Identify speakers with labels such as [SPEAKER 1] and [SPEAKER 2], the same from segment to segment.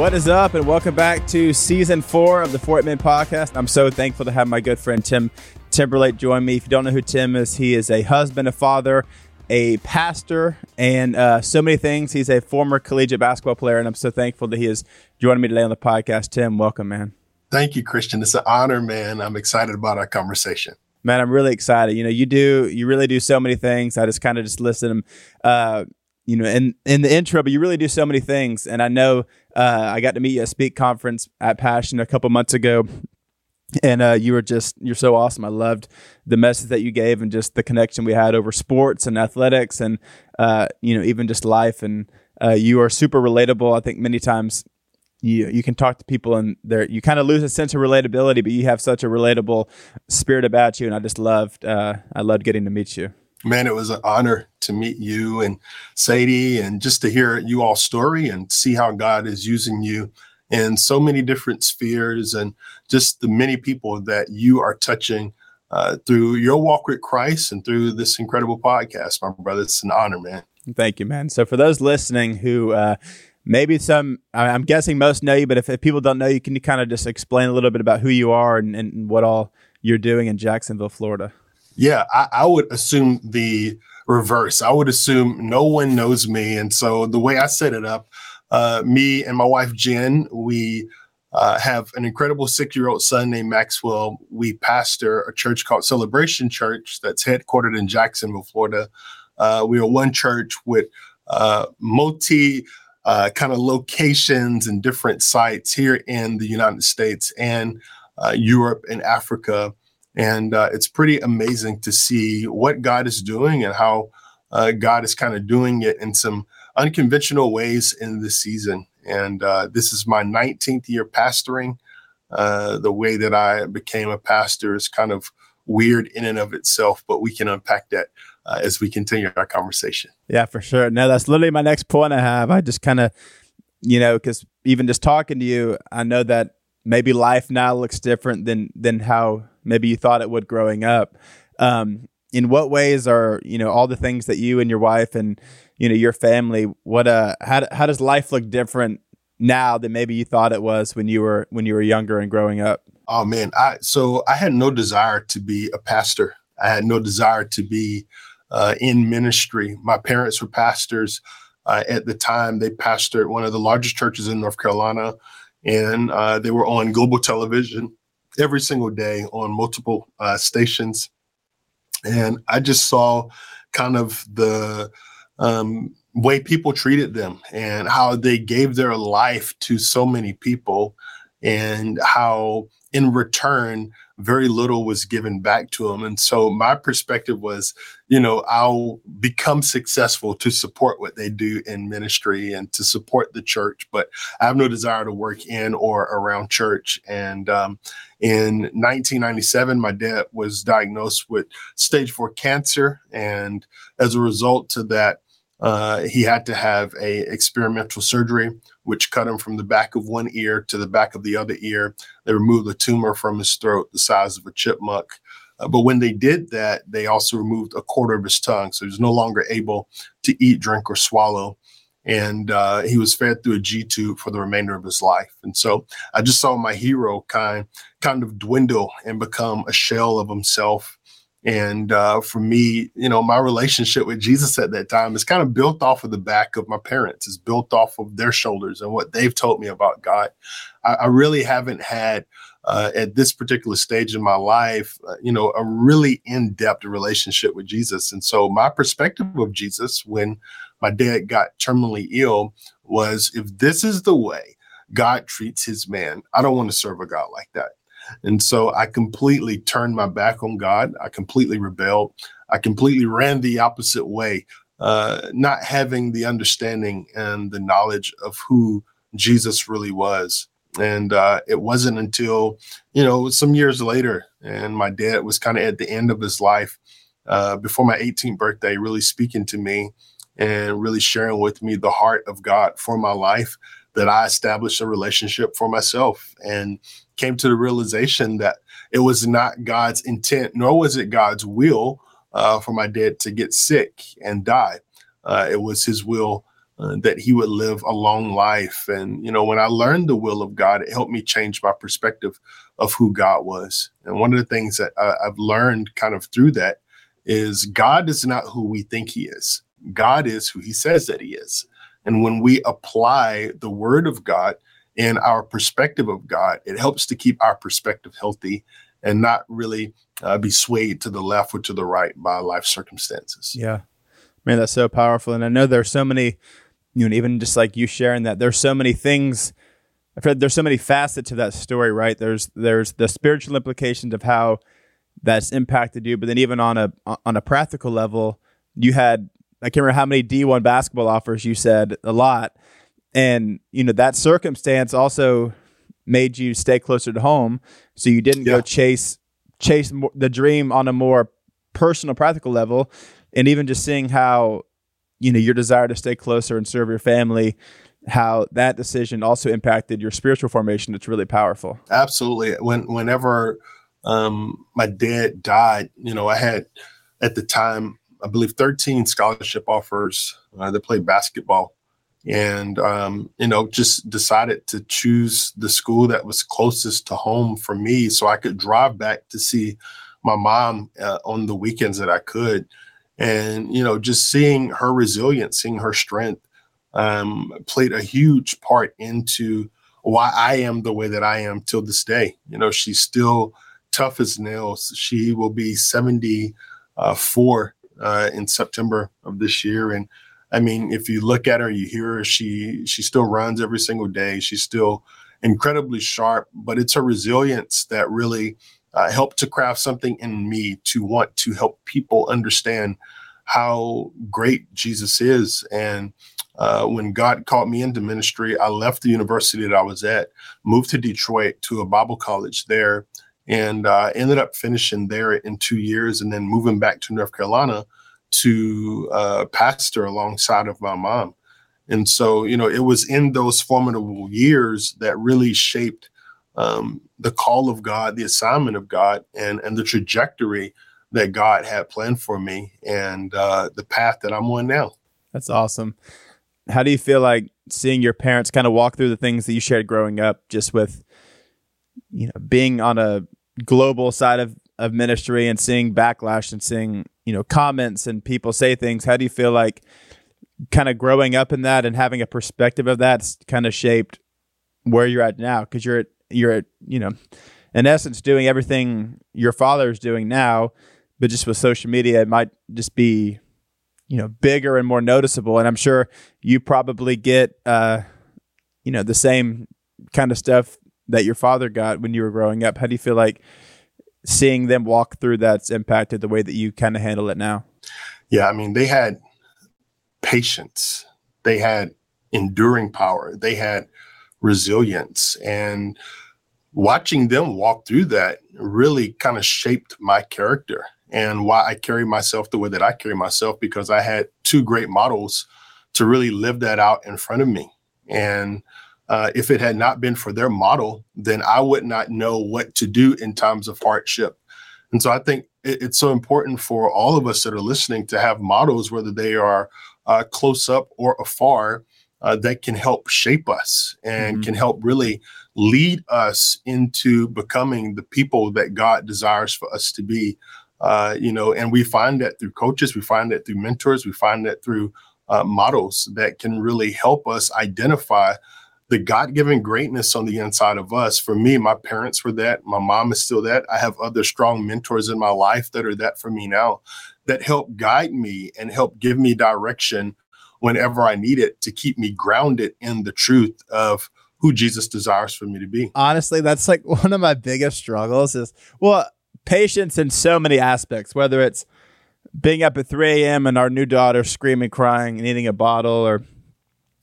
[SPEAKER 1] What is up, and welcome back to season four of the Fort Men podcast. I'm so thankful to have my good friend Tim Timberlake join me. If you don't know who Tim is, he is a husband, a father, a pastor, and uh, so many things. He's a former collegiate basketball player, and I'm so thankful that he is joining me today on the podcast. Tim, welcome, man.
[SPEAKER 2] Thank you, Christian. It's an honor, man. I'm excited about our conversation.
[SPEAKER 1] Man, I'm really excited. You know, you do, you really do so many things. I just kind of just listed them, uh, you know, in in the intro, but you really do so many things. And I know uh, I got to meet you at Speak Conference at Passion a couple months ago, and uh, you were just you're so awesome. I loved the message that you gave and just the connection we had over sports and athletics and uh, you know even just life. And uh, you are super relatable. I think many times you you can talk to people and there you kind of lose a sense of relatability, but you have such a relatable spirit about you. And I just loved uh, I loved getting to meet you.
[SPEAKER 2] Man, it was an honor to meet you and Sadie, and just to hear you all story and see how God is using you in so many different spheres and just the many people that you are touching uh, through your walk with Christ and through this incredible podcast, my brother. It's an honor, man.
[SPEAKER 1] Thank you, man. So for those listening who uh, maybe some, I'm guessing most know you, but if, if people don't know you, can you kind of just explain a little bit about who you are and, and what all you're doing in Jacksonville, Florida?
[SPEAKER 2] Yeah, I, I would assume the reverse. I would assume no one knows me. And so the way I set it up, uh, me and my wife Jen, we uh, have an incredible six-year-old son named Maxwell. We pastor a church called Celebration Church that's headquartered in Jacksonville, Florida. Uh, we are one church with uh, multi uh, kind of locations and different sites here in the United States and uh, Europe and Africa. And it's pretty amazing to see what God is doing and how God is kind of doing it in some unconventional ways in this season. And uh, this is my 19th year pastoring. Uh, the way that I became a pastor is kind of weird in and of itself, but we can unpack that uh, as we continue our conversation.
[SPEAKER 1] Yeah, for sure. No, that's literally my next point I have. I just kind of, you know, because even just talking to you, I know that maybe life now looks different than than how maybe you thought it would growing up. Um, in what ways are you know all the things that you and your wife and you know your family what uh how, how does life look different now than maybe you thought it was when you were when you were younger and growing up?
[SPEAKER 2] Oh man. I so i had no desire to be a pastor. I had no desire to be uh, in ministry. My parents were pastors uh, at the time. They pastored one of the largest churches in north carolina and uh, they were on global television every single day on multiple uh, stations. And I just saw kind of the um, way people treated them and how they gave their life to so many people, and how in return very little was given back to them. And so my perspective was, you know, I'll become successful to support what they do in ministry and to support the church, but I have no desire to work in or around church. And um, in 1997, my dad was diagnosed with stage four cancer. And as a result to that, uh, he had to have a experimental surgery, which cut him from the back of one ear to the back of the other ear. They removed a tumor from his throat the size of a chipmunk. Uh, but when they did that, they also removed a quarter of his tongue, so he was no longer able to eat, drink, or swallow. And uh, he was fed through a G tube for the remainder of his life. And so I just saw my hero kind kind of dwindle and become a shell of himself and uh, for me, you know, my relationship with Jesus at that time is kind of built off of the back of my parents. It's built off of their shoulders and what they've told me about God. I, I really haven't had uh, at this particular stage in my life, uh, you know, a really in-depth relationship with Jesus. And so my perspective of Jesus when my dad got terminally ill was if this is the way God treats his man, I don't want to serve a God like that. And so I completely turned my back on God. I completely rebelled. I completely ran the opposite way, uh, not having the understanding and the knowledge of who Jesus really was. And uh, it wasn't until, you know, some years later, and my dad was kind of at the end of his life uh, before my 18th birthday, really speaking to me and really sharing with me the heart of God for my life that I established a relationship for myself and came to the realization that it was not God's intent, nor was it God's will uh, for my dad to get sick and die. Uh, it was his will uh, that he would live a long life. And, you know, when I learned the will of God, it helped me change my perspective of who God was. And one of the things that uh, I've learned kind of through that is God is not who we think he is. God is who he says that he is. And when we apply the word of God and our perspective of God, it helps to keep our perspective healthy and not really uh, be swayed to the left or to the right by life circumstances.
[SPEAKER 1] Yeah. Man, that's so powerful. And I know there's so many, you know, even just like you sharing that, there's so many things. I've heard there's so many facets to that story, right? There's there's the spiritual implications of how that's impacted you, but then even on a on a practical level, you had I can't remember how many D1 basketball offers you said a lot, and you know that circumstance also made you stay closer to home, so you didn't yeah. go chase chase the dream on a more personal, practical level, and even just seeing how you know your desire to stay closer and serve your family how that decision also impacted your spiritual formation. It's really powerful.
[SPEAKER 2] Absolutely. When whenever um, my dad died, you know, I had at the time, I believe, 13 scholarship offers uh, that played basketball. And, um, you know, just decided to choose the school that was closest to home for me so I could drive back to see my mom uh, on the weekends that I could. And, you know, just seeing her resilience, seeing her strength um, played a huge part into why I am the way that I am till this day. You know, she's still tough as nails. She will be 74 uh, in September of this year. And I mean, if you look at her, you hear her, she she still runs every single day. She's still incredibly sharp, but it's her resilience that really uh, helped to craft something in me to want to help people understand how great Jesus is. And uh, when God called me into ministry, I left the university that I was at, moved to Detroit to a Bible college there, and uh, ended up finishing there in two years and then moving back to North Carolina to uh, pastor alongside of my mom. And so, you know, it was in those formidable years that really shaped um, the call of God, the assignment of God, and and the trajectory that God had planned for me, and uh, the path that I'm on now.
[SPEAKER 1] That's awesome. How do you feel like seeing your parents kind of walk through the things that you shared growing up, just with you know being on a global side of of ministry and seeing backlash and seeing you know comments and people say things how do you feel like kind of growing up in that and having a perspective of that's kind of shaped where you're at now? Because you're at, you're at, you know in essence doing everything your father is doing now but just with social media it might just be you know bigger and more noticeable. And i'm sure you probably get uh you know the same kind of stuff that your father got when you were growing up. How do you feel like seeing them walk through that's impacted the way that you kind of handle it now?
[SPEAKER 2] Yeah, I mean, they had patience, they had enduring power, they had resilience, and watching them walk through that really kind of shaped my character and why I carry myself the way that I carry myself because I had two great models to really live that out in front of me. And uh, if it had not been for their model, then I would not know what to do in times of hardship. And so I think it, it's so important for all of us that are listening to have models, whether they are uh, close up or afar, uh, that can help shape us and mm-hmm. can help really lead us into becoming the people that God desires for us to be. Uh, you know, and we find that through coaches, we find that through mentors, we find that through uh, models that can really help us identify the God given greatness on the inside of us. For me, my parents were that. My mom is still that. I have other strong mentors in my life that are that for me now that help guide me and help give me direction whenever I need it to keep me grounded in the truth of who Jesus desires for me to be.
[SPEAKER 1] Honestly, that's like one of my biggest struggles is well, patience in so many aspects, whether it's being up at 3 a.m. and our new daughter screaming, crying, and eating a bottle or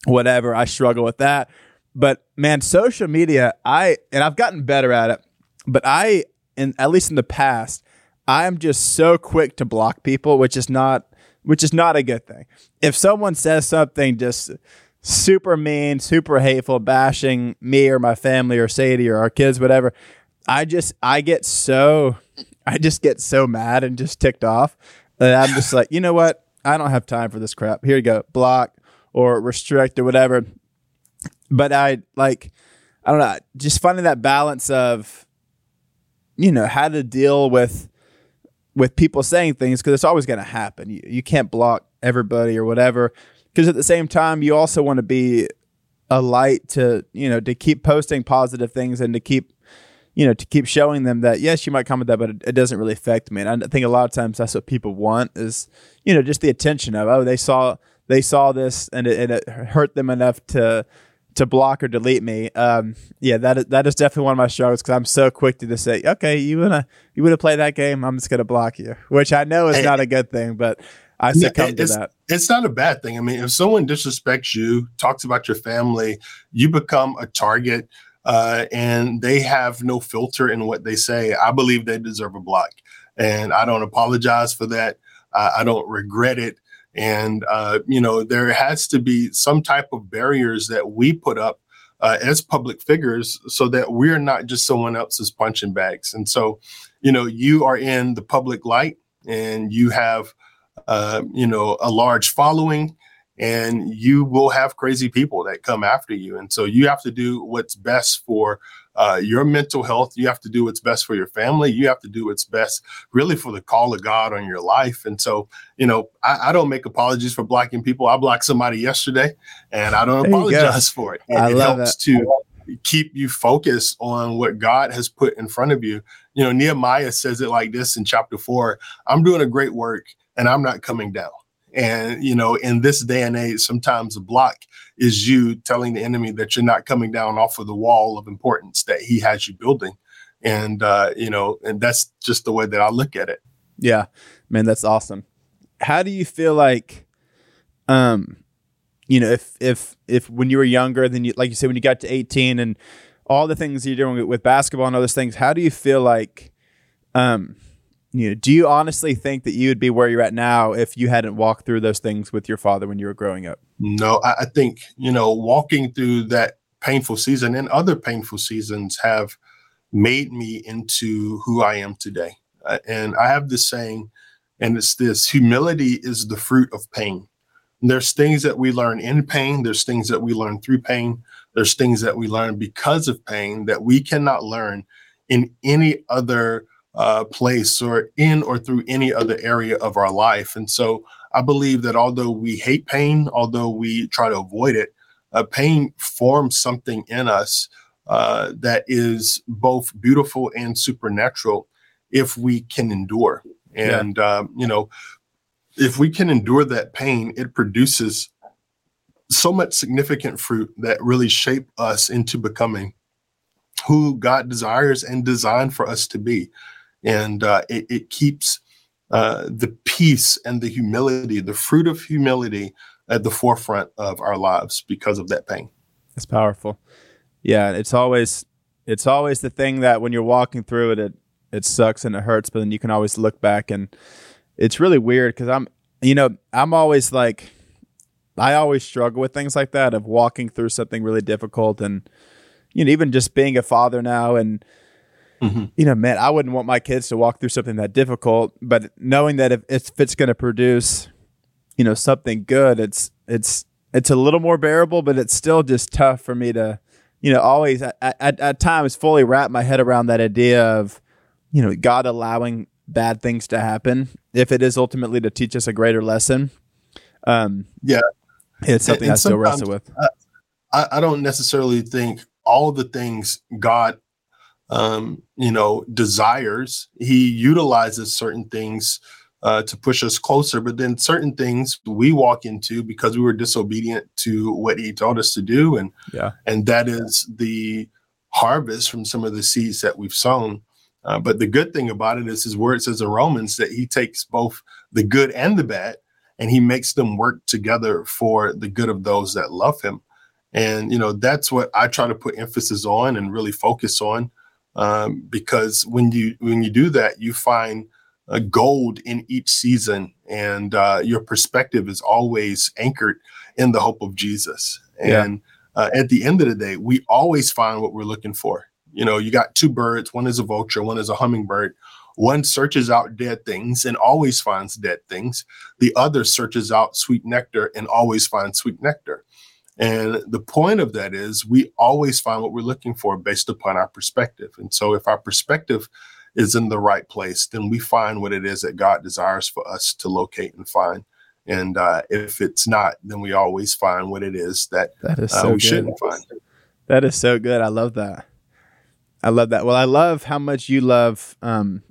[SPEAKER 1] whatever. I struggle with that. But man, social media, I and I've gotten better at it, but I in at least in the past, I'm just so quick to block people, which is not which is not a good thing. If someone says something just super mean, super hateful, bashing me or my family or Sadie or our kids, whatever, I just I get so I just get so mad and just ticked off that I'm just like, you know what? I don't have time for this crap. Here you go, block or restrict or whatever. But I like, I don't know, just finding that balance of, you know, how to deal with with people saying things because it's always going to happen. You, you can't block everybody or whatever. Because at the same time, you also want to be a light to you know to keep posting positive things and to keep you know to keep showing them that yes you might comment that but it, it, doesn't really affect me and i think a lot of times that's what people want is you know just the attention of oh they saw they saw this and it, and it hurt them enough to to block or delete me um, yeah that is, that is definitely one of my struggles because i'm so quick to just say okay you wanna you wanna play that game i'm just gonna block you which i know is not a good thing but I succumb
[SPEAKER 2] to
[SPEAKER 1] that.
[SPEAKER 2] It's not a bad thing. I mean, if someone disrespects you, talks about your family, you become a target, uh, and they have no filter in what they say. I believe they deserve a block, and I don't apologize for that. Uh, I don't regret it. And uh, you know, there has to be some type of barriers that we put up uh, as public figures so that we're not just someone else's punching bags. And so, you know, you are in the public light, and you have uh, you know, a large following, and you will have crazy people that come after you. And so you have to do what's best for uh, your mental health. You have to do what's best for your family. You have to do what's best, really, for the call of God on your life. And so, you know, I, I don't make apologies for blocking people. I blocked somebody yesterday, and I don't apologize for it. And
[SPEAKER 1] I
[SPEAKER 2] it
[SPEAKER 1] love
[SPEAKER 2] helps
[SPEAKER 1] that.
[SPEAKER 2] to keep you focused on what God has put in front of you. You know, Nehemiah says it like this in chapter four I'm doing a great work and I'm not coming down. And, you know, in this day and age, sometimes a block is you telling the enemy that you're not coming down off of the wall of importance that he has you building. And, uh, you know, and that's just the way that I look at it.
[SPEAKER 1] Yeah, man, that's awesome. How do you feel like, um, you know, if, if, if when you were younger, then you, like you said, when you got to 18 and all the things you're doing with basketball and other things, how do you feel like, um, you know, do you honestly think that you would be where you're at now if you hadn't walked through those things with your father when you were growing up?
[SPEAKER 2] No, I, I think, you know, walking through that painful season and other painful seasons have made me into who I am today. Uh, and I have this saying, and it's this humility is the fruit of pain. And there's things that we learn in pain, there's things that we learn through pain, there's things that we learn because of pain that we cannot learn in any other uh, place or in or through any other area of our life. And so I believe that although we hate pain, although we try to avoid it, uh, pain forms something in us uh, that is both beautiful and supernatural if we can endure. And, yeah. um, you know, if we can endure that pain, it produces so much significant fruit that really shape us into becoming who God desires and designed for us to be and uh, it, it, keeps uh, the peace and the humility, the fruit of humility, at the forefront of our lives because of that pain.
[SPEAKER 1] It's powerful. Yeah, it's always it's always the thing that when you're walking through it, it it sucks and it hurts, but then you can always look back and it's really weird because I'm you know I'm always like I always struggle with things like that of walking through something really difficult and you know even just being a father now and Mm-hmm. You know, man, I wouldn't want my kids to walk through something that difficult, but knowing that if, if it's going to produce, you know, something good, it's it's it's a little more bearable, but it's still just tough for me to, you know, always at, at, at times fully wrap my head around that idea of, you know, God allowing bad things to happen if it is ultimately to teach us a greater lesson. Um,
[SPEAKER 2] yeah,
[SPEAKER 1] it's something and, I still wrestle with.
[SPEAKER 2] I, I don't necessarily think all the things God um, you know, desires. He utilizes certain things uh, to push us closer, but then certain things we walk into because we were disobedient to what he told us to do, and
[SPEAKER 1] yeah,
[SPEAKER 2] and that is the harvest from some of the seeds that we've sown. Uh, but the good thing about it is his word says in Romans that he takes both the good and the bad and he makes them work together for the good of those that love him. And, you know, that's what I try to put emphasis on and really focus on um, because when you when you do that, you find a gold in each season, and uh, your perspective is always anchored in the hope of Jesus. And yeah. uh, at the end of the day, we always find what we're looking for. You know, you got two birds. One is a vulture. One is a hummingbird. One searches out dead things and always finds dead things. The other searches out sweet nectar and always finds sweet nectar. And the point of that is we always find what we're looking for based upon our perspective. And so if our perspective is in the right place, then we find what it is that God desires for us to locate and find. And uh, if it's not, then we always find what it is that,
[SPEAKER 1] that is uh, so uh, we good. shouldn't find. That is so good. I love that. I love that. Well, I love how much you love, um,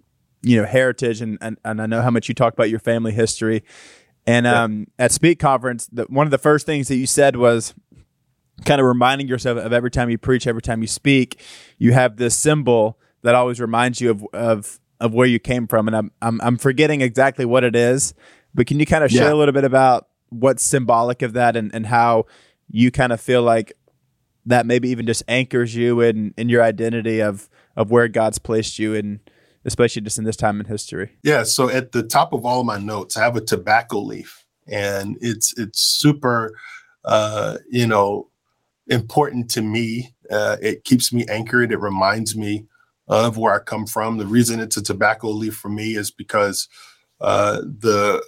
[SPEAKER 1] you know, heritage, and, and and I know how much you talk about your family history. And um, at Speak Conference, the, one of the first things that you said was kind of reminding yourself of every time you preach, every time you speak, you have this symbol that always reminds you of of of where you came from. And I'm I'm, I'm forgetting exactly what it is, but can you kind of share yeah. a little bit about what's symbolic of that and, and how you kind of feel like that maybe even just anchors you in in your identity of of where God's placed you in especially just in this time in history.
[SPEAKER 2] Yeah, so at the top of all of my notes, I have a tobacco leaf and it's it's super uh, you know important to me. Uh, it keeps me anchored. It reminds me of where I come from. The reason it's a tobacco leaf for me is because uh, the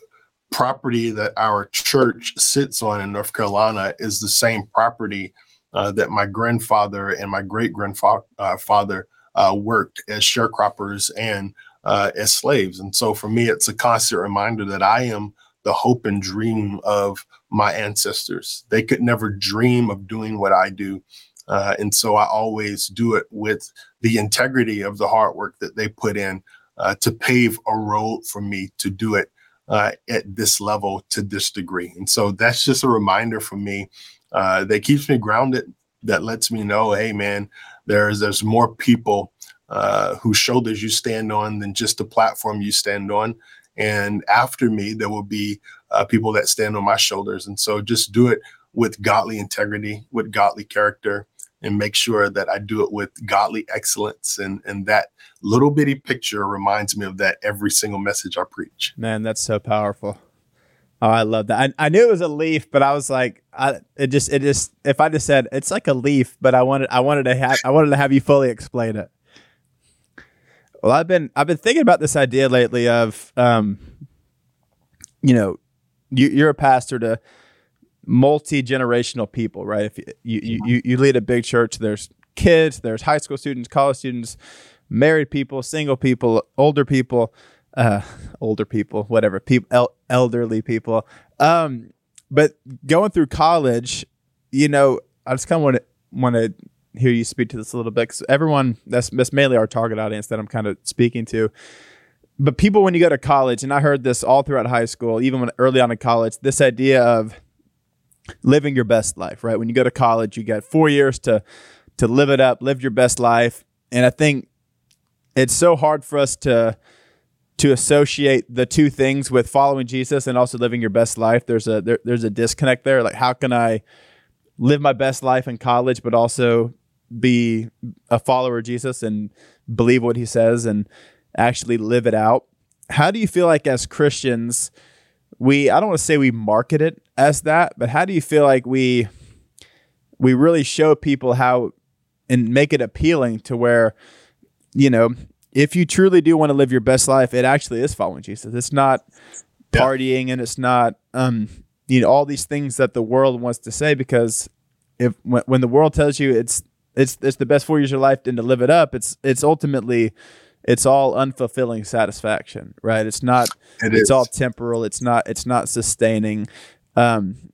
[SPEAKER 2] property that our church sits on in North Carolina is the same property uh, that my grandfather and my great grandfather uh, worked as sharecroppers and uh, as slaves. And so for me, it's a constant reminder that I am the hope and dream of my ancestors. They could never dream of doing what I do. Uh, and so I always do it with the integrity of the hard work that they put in uh, to pave a road for me to do it uh, at this level to this degree. And so that's just a reminder for me uh, that keeps me grounded, that lets me know, hey, man, there's, there's more people uh, whose shoulders you stand on than just the platform you stand on. And after me, there will be uh, people that stand on my shoulders. And so just do it with godly integrity, with godly character, and make sure that I do it with godly excellence. And, and that little bitty picture reminds me of that every single message I preach.
[SPEAKER 1] Man, that's so powerful. Oh, I love that. I, I knew it was a leaf, but I was like, I it just it just if I just said it's like a leaf, but I wanted I wanted to have I wanted to have you fully explain it. Well, I've been I've been thinking about this idea lately of um, you know, you, you're a pastor to multi generational people, right? If you, you, you, you lead a big church, there's kids, there's high school students, college students, married people, single people, older people, uh, older people, whatever, people, el- elderly people. Um, but going through college, you know, I just kind of want to want to hear you speak to this a little bit because everyone that's that's mainly our target audience that I'm kind of speaking to. But people, when you go to college, and I heard this all throughout high school, even when early on in college, this idea of living your best life, right? When you go to college, you get four years to to live it up, live your best life. And I think it's so hard for us to to associate the two things with following Jesus and also living your best life. There's a there, there's a disconnect there. Like how can I live my best life in college but also be a follower of Jesus and believe what he says and actually live it out? How do you feel like as Christians we I don't want to say we market it as that, but how do you feel like we we really show people how and make it appealing to where you know if you truly do want to live your best life, it actually is following Jesus. It's not partying and it's not um you know all these things that the world wants to say because if when, when the world tells you it's it's it's the best four years of your life and to live it up, it's it's ultimately it's all unfulfilling satisfaction, right? It's not. It it's is. all temporal. It's not. It's not sustaining. Um,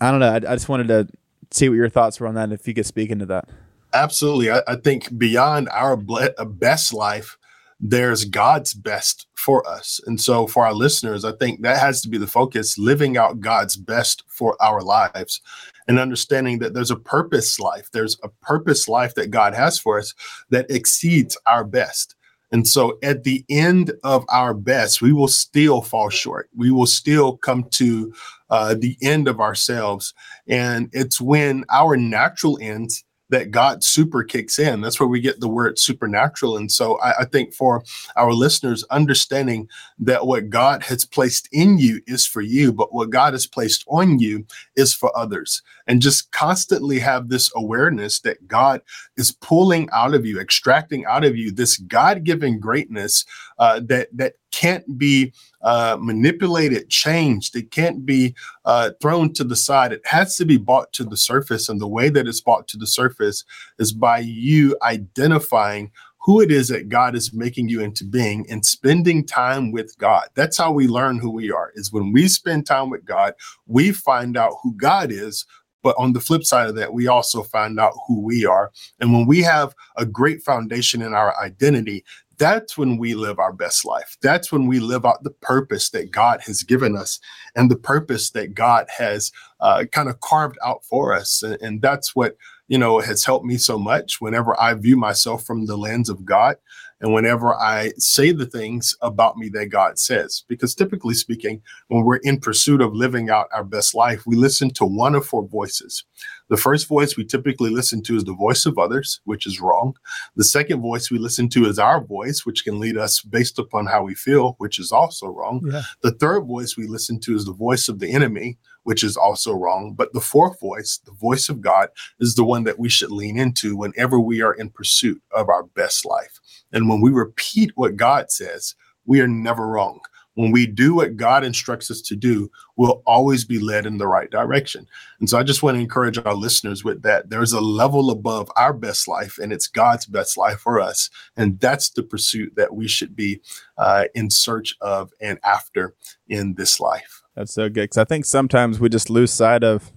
[SPEAKER 1] I don't know. I, I, just wanted to see what your thoughts were on that. and If you could speak into that.
[SPEAKER 2] Absolutely. I, I think beyond our ble- uh, best life, there's God's best for us. And so for our listeners, I think that has to be the focus living out God's best for our lives and understanding that there's a purpose life. There's a purpose life that God has for us that exceeds our best. And so at the end of our best, we will still fall short. We will still come to uh, the end of ourselves. And it's when our natural ends that God super kicks in. That's where we get the word supernatural. And so I, I, think for our listeners, understanding that what God has placed in you is for you, but what God has placed on you is for others. And just constantly have this awareness that God is pulling out of you, extracting out of you this God given greatness uh, that, that can't be uh, manipulated, changed. It can't be uh, thrown to the side. It has to be brought to the surface. And the way that it's brought to the surface is by you identifying who it is that God is making you into being and spending time with God. That's how we learn who we are, is when we spend time with God, we find out who God is. But on the flip side of that, we also find out who we are. And when we have a great foundation in our identity, that's when we live our best life. That's when we live out the purpose that God has given us and the purpose that God has uh, kind of carved out for us. And, and that's what, you know, it has helped me so much whenever I view myself from the lens of God and whenever I say the things about me that God says. Because typically speaking, when we're in pursuit of living out our best life, we listen to one of four voices. The first voice we typically listen to is the voice of others, which is wrong. The second voice we listen to is our voice, which can lead us based upon how we feel, which is also wrong. Yeah. The third voice we listen to is the voice of the enemy, which is also wrong. But the fourth voice, the voice of God, is the one that we should lean into whenever we are in pursuit of our best life. And when we repeat what God says, we are never wrong. When we do what God instructs us to do, we'll always be led in the right direction. And so I just want to encourage our listeners with that. There's a level above our best life, and it's God's best life for us. And that's the pursuit that we should be uh, in search of and after in this life.
[SPEAKER 1] That's so good. Because I think sometimes we just lose sight of,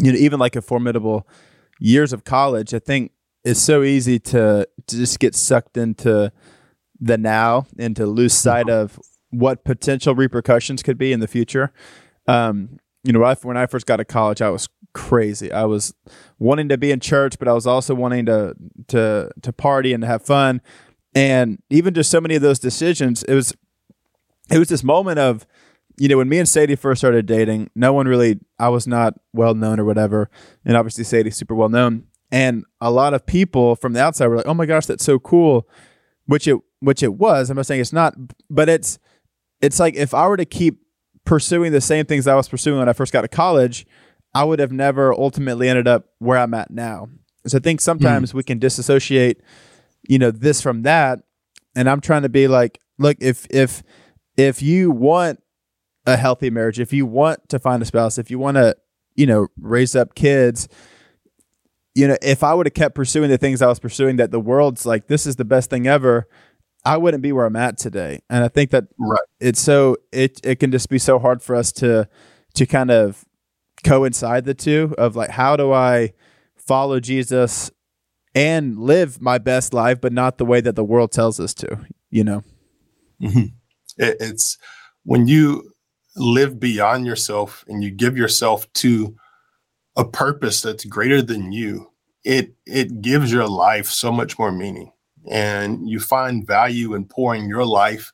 [SPEAKER 1] you know, even like a formidable years of college. I think it's so easy to, to just get sucked into the now and to lose sight of what potential repercussions could be in the future. Um, you know, when I first got to college, I was crazy. I was wanting to be in church, but I was also wanting to to to party and to have fun. And even just so many of those decisions, it was it was this moment of, you know, when me and Sadie first started dating, no one really I was not well known or whatever, and obviously Sadie's super well known. And a lot of people from the outside were like, "Oh my gosh, that's so cool," which it which it was. I'm not saying it's not, but it's it's like if I were to keep pursuing the same things I was pursuing when I first got to college, I would have never ultimately ended up where I'm at now. So I think sometimes mm. we can disassociate, you know, this from that. And I'm trying to be like, look, if if if you want a healthy marriage, if you want to find a spouse, if you want to, you know, raise up kids, you know, if I would have kept pursuing the things I was pursuing that the world's like, this is the best thing ever, I wouldn't be where I'm at today. And I think that right. it's so it it can just be so hard for us to to kind of coincide the two of like how do I follow Jesus and live my best life, but not the way that the world tells us to, you know?
[SPEAKER 2] Mm-hmm. It, it's when you live beyond yourself and you give yourself to a purpose that's greater than you, it it gives your life so much more meaning and you find value in pouring your life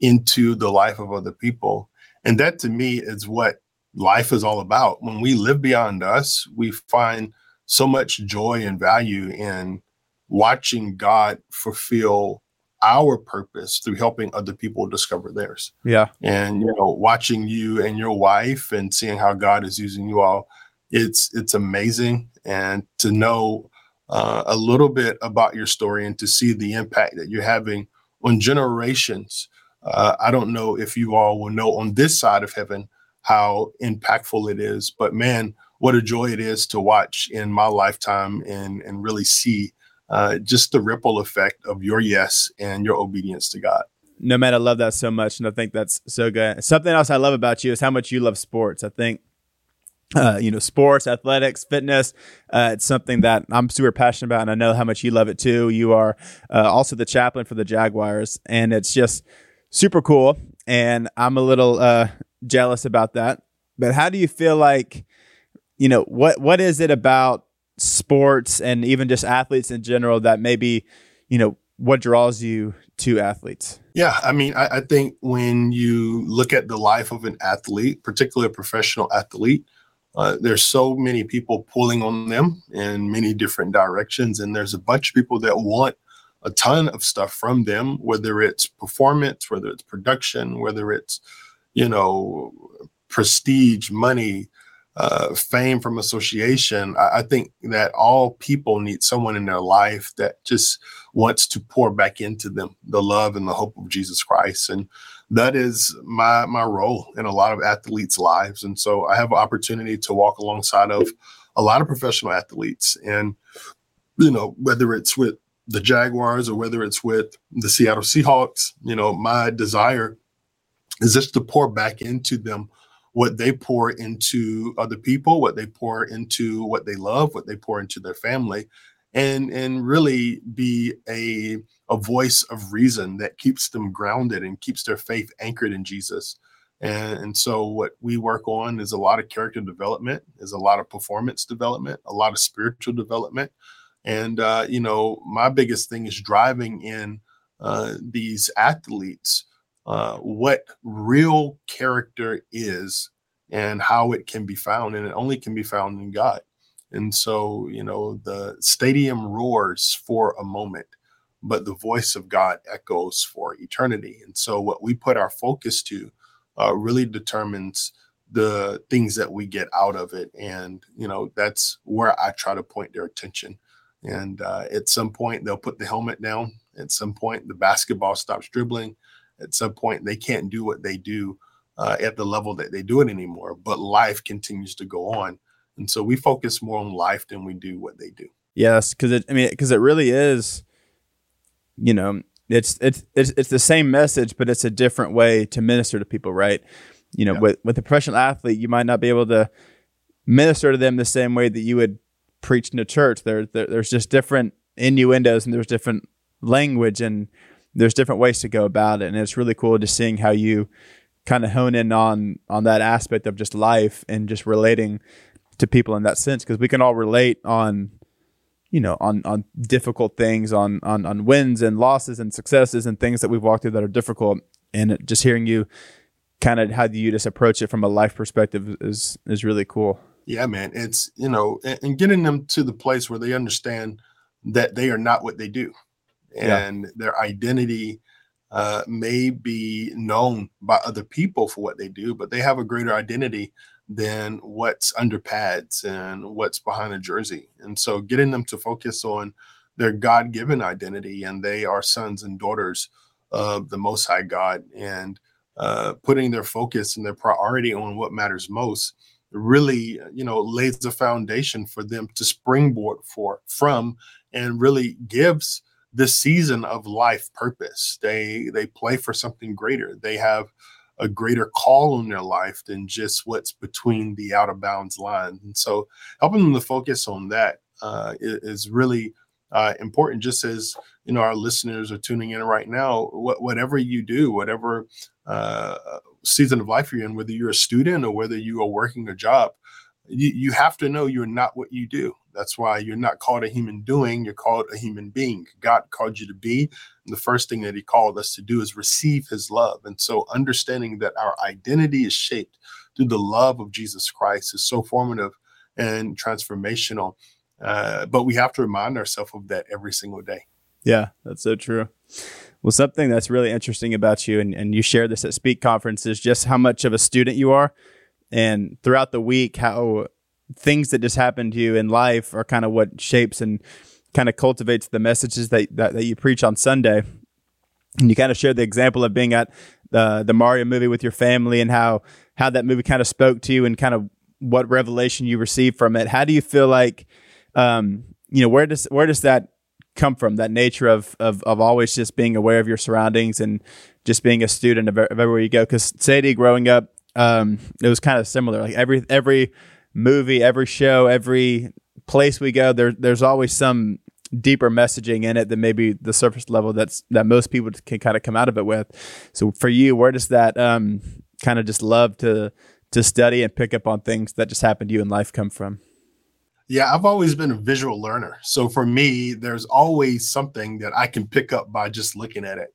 [SPEAKER 2] into the life of other people. And that to me is what life is all about. When we live beyond us, we find so much joy and value in watching God fulfill our purpose through helping other people discover theirs.
[SPEAKER 1] Yeah.
[SPEAKER 2] And you know, watching you and your wife and seeing how God is using you all, it's it's amazing. And to know uh, a little bit about your story and to see the impact that you're having on generations. Uh, I don't know if you all will know on this side of heaven how impactful it is, but man, what a joy it is to watch in my lifetime and and really see uh, just the ripple effect of your yes and your obedience to God.
[SPEAKER 1] No man, I love that so much, and I think that's so good. Something else I love about you is how much you love sports. I think uh, you know, sports, athletics, fitness. Uh, it's something that I'm super passionate about, and I know how much you love it too. You are uh, also the chaplain for the Jaguars, and it's just super cool. And I'm a little uh, jealous about that. But how do you feel like, you know, what what is it about sports and even just athletes in general that maybe, you know, what draws you to athletes?
[SPEAKER 2] Yeah, I mean, I, I think when you look at the life of an athlete, particularly a professional athlete uh, there's so many people pulling on them in many different directions, and there's a bunch of people that want a ton of stuff from them, whether it's performance, whether it's production, whether it's you know prestige, money, uh, fame from association. I, I, think that all people need someone in their life that just wants to pour back into them the love and the hope of Jesus Christ. And that is my my role in a lot of athletes' lives. And so I have an opportunity to walk alongside of a lot of professional athletes. And you know, whether it's with the Jaguars or whether it's with the Seattle Seahawks, you know, my desire is just to pour back into them what they pour into other people, what they pour into what they love, what they pour into their family, and and really be a a voice of reason that keeps them grounded and keeps their faith anchored in Jesus. And, and so what we work on is a lot of character development, is a lot of performance development, a lot of spiritual development. And uh, you know, my biggest thing is driving in uh, these athletes uh, what real character is and how it can be found. And it only can be found in God. And so, you know, the stadium roars for a moment, but the voice of God echoes for eternity. And so, what we put our focus to uh, really determines the things that we get out of it. And, you know, that's where I try to point their attention. And uh, at some point, they'll put the helmet down. At some point, the basketball stops dribbling at some point they can't do what they do uh, at the level that they do it anymore. But life continues to go on, and so we focus more on life than we do what they do.
[SPEAKER 1] Yes, because it. I mean, because it really is. You know, it's it's it's it's the same message, but it's a different way to minister to people, right? You know, yeah. with with a professional athlete, you might not be able to minister to them the same way that you would preach in a church. There, there there's just different innuendos and there's different language and there's different ways to go about it, and it's really cool just seeing how you kind of hone in on on that aspect of just life and just relating to people in that sense. Because we can all relate on you know on on difficult things on on on wins and losses and successes and things that we've walked through that are difficult. And just hearing you kind of how do you just approach it from a life perspective is is really cool.
[SPEAKER 2] Yeah man. It's you know and, and getting them to the place where they understand that they are not what they do and yeah. their identity uh, may be known by other people for what they do, but they have a greater identity than what's under pads and what's behind a jersey. And so getting them to focus on their God given identity and they are sons and daughters of the Most High God and uh, putting their focus and their priority on what matters most really you know lays the foundation for them to springboard for from and really gives this season of life purpose. They they play for something greater. They have a greater call on their life than just what's between the out of bounds line. And so helping them to focus on that uh, is, really uh, important. Just as you know, our listeners are tuning in right now. What, whatever you do, whatever uh, season of life you're in, whether you're a student or whether you are working a job, you, you have to know you're not what you do. That's why you're not called a human doing, you're called a human being. God called you to be. And the first thing that He called us to do is receive His love. And so, understanding that our identity is shaped through the love of Jesus Christ is so formative and transformational. Uh, but we have to remind ourselves of that every single day.
[SPEAKER 1] Yeah, that's so true. Well, something that's really interesting about you, and, and you share this at Speak Conference, is just how much of a student you are. And throughout the week, how things that just happen to you in life are kind of what shapes and kind of cultivates the messages that, that, that you preach on Sunday. And you kind of shared the example of being at the the Mario movie with your family and how how that movie kind of spoke to you and kind of what revelation you received from it. How do you feel like um, you know where does where does that come from? That nature of of of always just being aware of your surroundings and just being a student of, of everywhere you go. Because Sadie, growing up, um, it was kind of similar. Like every every movie, every show, every place we go, there there's always some deeper messaging in it than maybe the surface level that's that most people can kind of come out of it with. So for you, where does that um, kind of just love to to study and pick up on things that just happen to you in life come from?
[SPEAKER 2] Yeah, I've always been a visual learner. So for me, there's always something that I can pick up by just looking at it.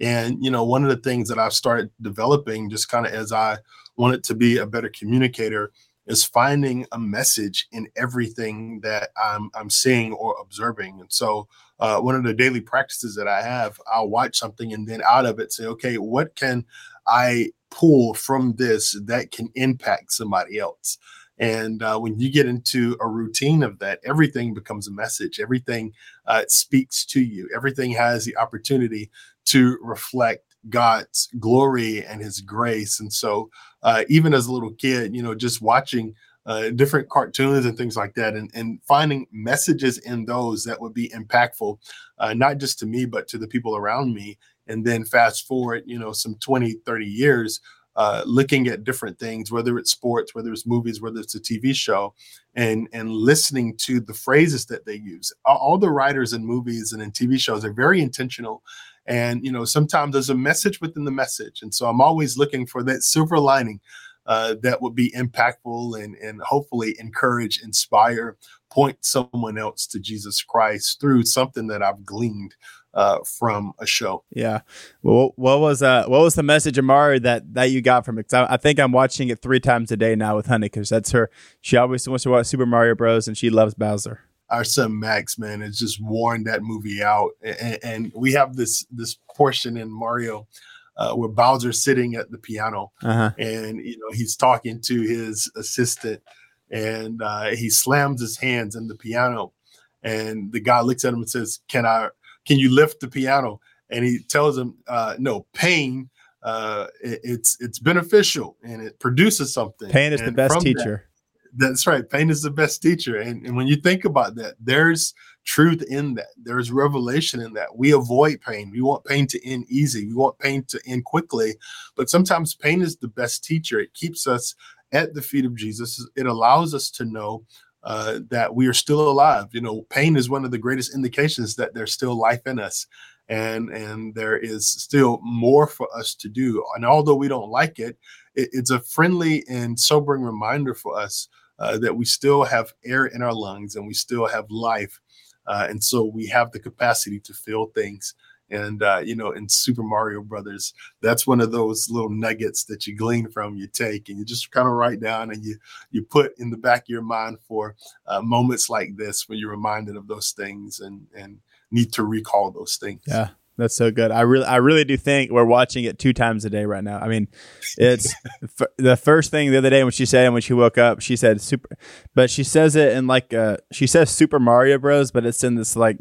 [SPEAKER 2] And you know, one of the things that I've started developing just kind of as I wanted to be a better communicator is finding a message in everything that I'm I'm seeing or observing. And so uh, one of the daily practices that I have, I'll watch something and then out of it say, okay, what can I pull from this that can impact somebody else? And uh, when you get into a routine of that, everything becomes a message. Everything uh, speaks to you. Everything has the opportunity to reflect God's glory and His grace. And so, uh, even as a little kid, you know, just watching uh, different cartoons and things like that, and, and finding messages in those that would be impactful, uh, not just to me, but to the people around me. And then fast forward, you know, some 20, 30 years, uh, looking at different things, whether it's sports, whether it's movies, whether it's a TV show, and and listening to the phrases that they use. All, all the writers in movies and in TV shows are very intentional and you know, sometimes there's a message within the message, and so I'm always looking for that silver lining uh, that would be impactful and and hopefully encourage, inspire, point someone else to Jesus Christ through something that I've gleaned uh, from a show.
[SPEAKER 1] Yeah. Well, what was uh what was the message of Mario that that you got from it? I, I think I'm watching it three times a day now with Honey because that's her. She always wants to watch Super Mario Bros. and she loves Bowser
[SPEAKER 2] our son Max, man, has just worn that movie out. And, and we have this this portion in Mario uh, where Bowser's sitting at the piano, uh-huh. and you know he's talking to his assistant, and uh, he slams his hands in the piano, and the guy looks at him and says, "Can I? Can you lift the piano?" And he tells him, uh, "No, pain." Uh, it, it's it's beneficial and it produces something.
[SPEAKER 1] Pain is
[SPEAKER 2] and
[SPEAKER 1] the best teacher.
[SPEAKER 2] That's right. Pain is the best teacher. And, and when you think about that, there's truth in that. There's revelation in that. We avoid pain. We want pain to end easy. We want pain to end quickly. But sometimes pain is the best teacher. It keeps us at the feet of Jesus. It allows us to know uh, that we are still alive. You know, pain is one of the greatest indications that there's still life in us. And and there is still more for us to do. And although we don't like it, it it's a friendly and sobering reminder for us uh, that we still have air in our lungs and we still have life. Uh, and so we have the capacity to feel things. And uh, you know, in Super Mario Brothers, that's one of those little nuggets that you glean from, you take, and you just kind of write down and you you put in the back of your mind for uh, moments like this when you're reminded of those things and and need to recall those things.
[SPEAKER 1] Yeah, that's so good. I really, I really do think we're watching it two times a day right now. I mean, it's f- the first thing the other day when she said and when she woke up, she said super, but she says it in like uh she says Super Mario Bros, but it's in this like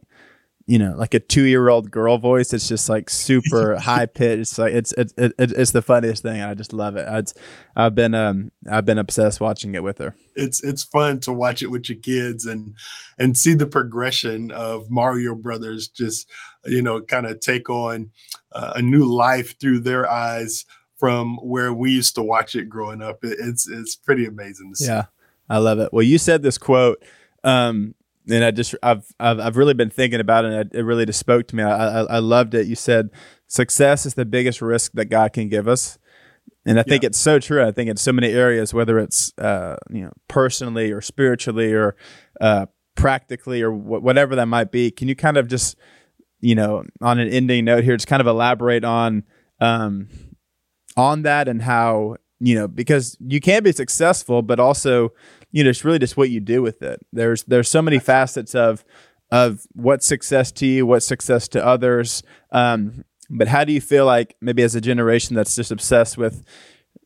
[SPEAKER 1] you know, like a two year old girl voice. It's just like super high pitched. It's like it's it's it's the funniest thing. I just love it. It's, I've been um I've been obsessed watching it with her.
[SPEAKER 2] It's it's fun to watch it with your kids and and see the progression of Mario Brothers. Just you know, kind of take on uh, a new life through their eyes from where we used to watch it growing up. It, it's it's pretty amazing to see.
[SPEAKER 1] Yeah, I love it. Well, you said this quote. Um, and I just I've I've, I've really been thinking about it. and It really just spoke to me. I, I, I loved it. You said success is the biggest risk that God can give us, and I think yeah. it's so true. I think in so many areas, whether it's uh, you know personally or spiritually or uh, practically or wh- whatever that might be. Can you kind of just you know on an ending note here, just kind of elaborate on um, on that and how you know because you can be successful, but also you know, it's really just what you do with it. There's there's so many facets of of what success to you, what success to others. Um, but how do you feel like maybe as a generation that's just obsessed with,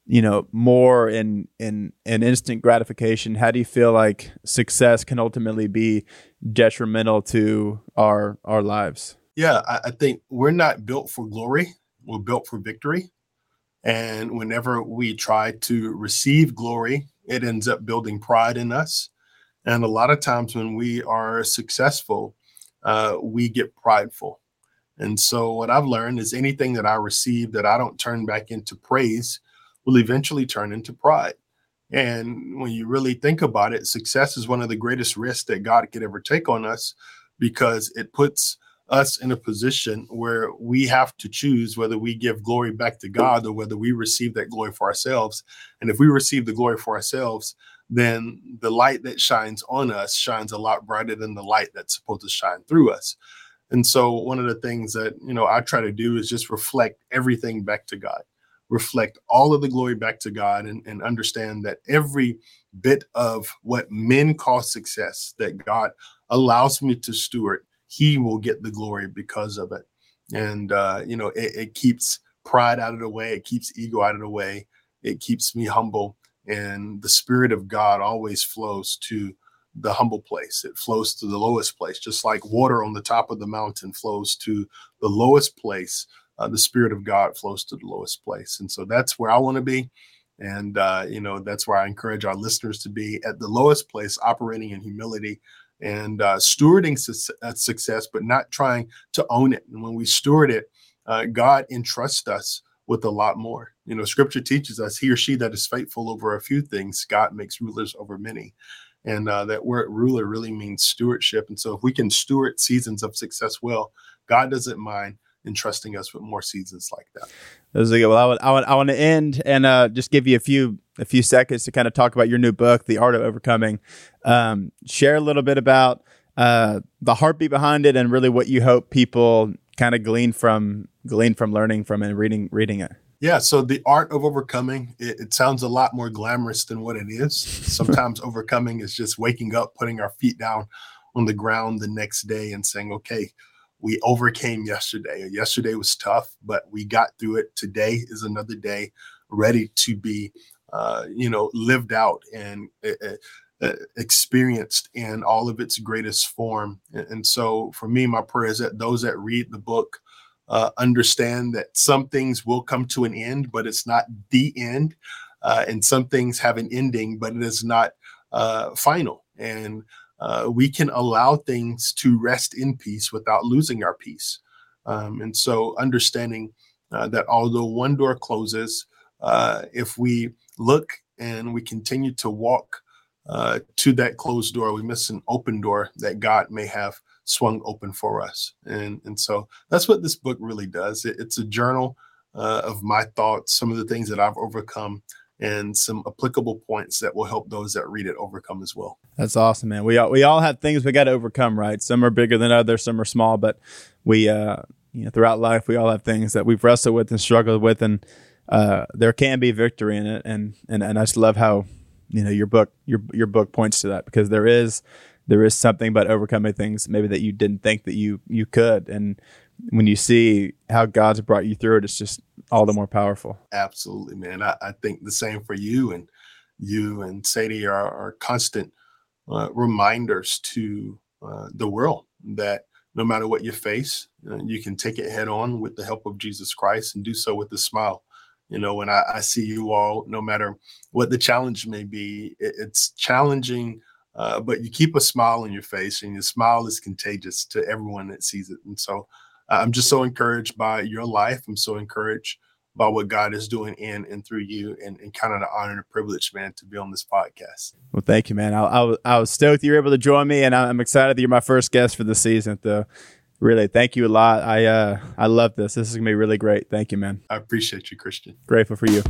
[SPEAKER 1] you know, more in in in instant gratification? How do you feel like success can ultimately be detrimental to our our lives?
[SPEAKER 2] Yeah, I, I think we're not built for glory. We're built for victory. And whenever we try to receive glory it ends up building pride in us. And a lot of times when we are successful, uh, we get prideful. And so, what I've learned is anything that I receive that I don't turn back into praise will eventually turn into pride. And when you really think about it, success is one of the greatest risks that God could ever take on us because it puts us in a position where we have to choose whether we give glory back to God or whether we receive that glory for ourselves. And if we receive the glory for ourselves, then the light that shines on us shines a lot brighter than the light that's supposed to shine through us. And so one of the things that, you know, I try to do is just reflect everything back to God. reflect all of the glory back to God and, and understand that every bit of what men call success that God allows me to steward, He will get the glory because of it. And, uh, you know, it, it keeps pride out of the way, it keeps ego out of the way, it keeps me humble. And the Spirit of God always flows to the humble place. It flows to the lowest place, just like water on the top of the mountain flows to the lowest place. Uh, the Spirit of God flows to the lowest place. And so that's where I want to be. And, uh, you know, that's where I encourage our listeners to be at the lowest place, operating in humility and uh, stewarding su- uh, success, but not trying to own it. And when we steward it, uh, God entrusts us with a lot more. You know, scripture teaches us he or she that is faithful over a few things, God makes rulers over many. And uh, that word ruler really means stewardship. And so if we can steward seasons of success well, God doesn't mind entrusting us with more seasons like that.
[SPEAKER 1] Are good. Well, I would, I would, I want to end and uh, just give you a few a few seconds to kind of talk about your new book, The Art of Overcoming. Um, share a little bit about uh, the heartbeat behind it, and really what you hope people kind of glean from glean from learning from and reading reading it.
[SPEAKER 2] Yeah, so the art of overcoming, it, it, sounds a lot more glamorous than what it is. Sometimes overcoming is just waking up, putting our feet down on the ground the next day and saying, okay, we overcame yesterday. Yesterday was tough, but we got through it. Today is another day ready to be, uh, you know, lived out and uh, experienced in all of its greatest form. And, and, so for me, my prayer is that those that read the book uh, understand that some things will come to an end, but it's not the end. Uh, and some things have an ending, but it is not uh, final. And uh, we can allow things to rest in peace without losing our peace. Um, and so, understanding uh, that although one door closes, uh, if we look and we continue to walk uh, to that closed door, we miss an open door that God may have swung open for us. And, and so, that's what this book really does. It, it's a journal uh, of my thoughts, some of the things that I've overcome and some applicable points that will help those that read it overcome as well.
[SPEAKER 1] That's awesome, man. We all, we all have things we got to overcome, right? Some are bigger than others, some are small, but we uh you know throughout life we all have things that we've wrestled with and struggled with and uh there can be victory in it and and and I just love how you know your book your your book points to that because there is there is something about overcoming things maybe that you didn't think that you you could and when you see how God's brought you through it, it's just all the more powerful.
[SPEAKER 2] Absolutely, man. I, I think the same for you and you and Sadie are, are constant uh, reminders to uh, the world that no matter what you face, uh, you can take it head on with the help of Jesus Christ and do so with a smile. You know, when I, I see you all, no matter what the challenge may be, it, it's challenging, uh, but you keep a smile on your face, and your smile is contagious to everyone that sees it. And so, I'm just so encouraged by your life. I'm so encouraged by what God is doing in and through you, and, and kind of the honor and the privilege, man, to be on this podcast.
[SPEAKER 1] Well, thank you, man. I, I, I was stoked you were able to join me, and I'm excited that you're my first guest for the season. Though, really, thank you a lot. I uh, I love this. This is gonna be really great. Thank you, man.
[SPEAKER 2] I appreciate you, Christian.
[SPEAKER 1] Grateful for you.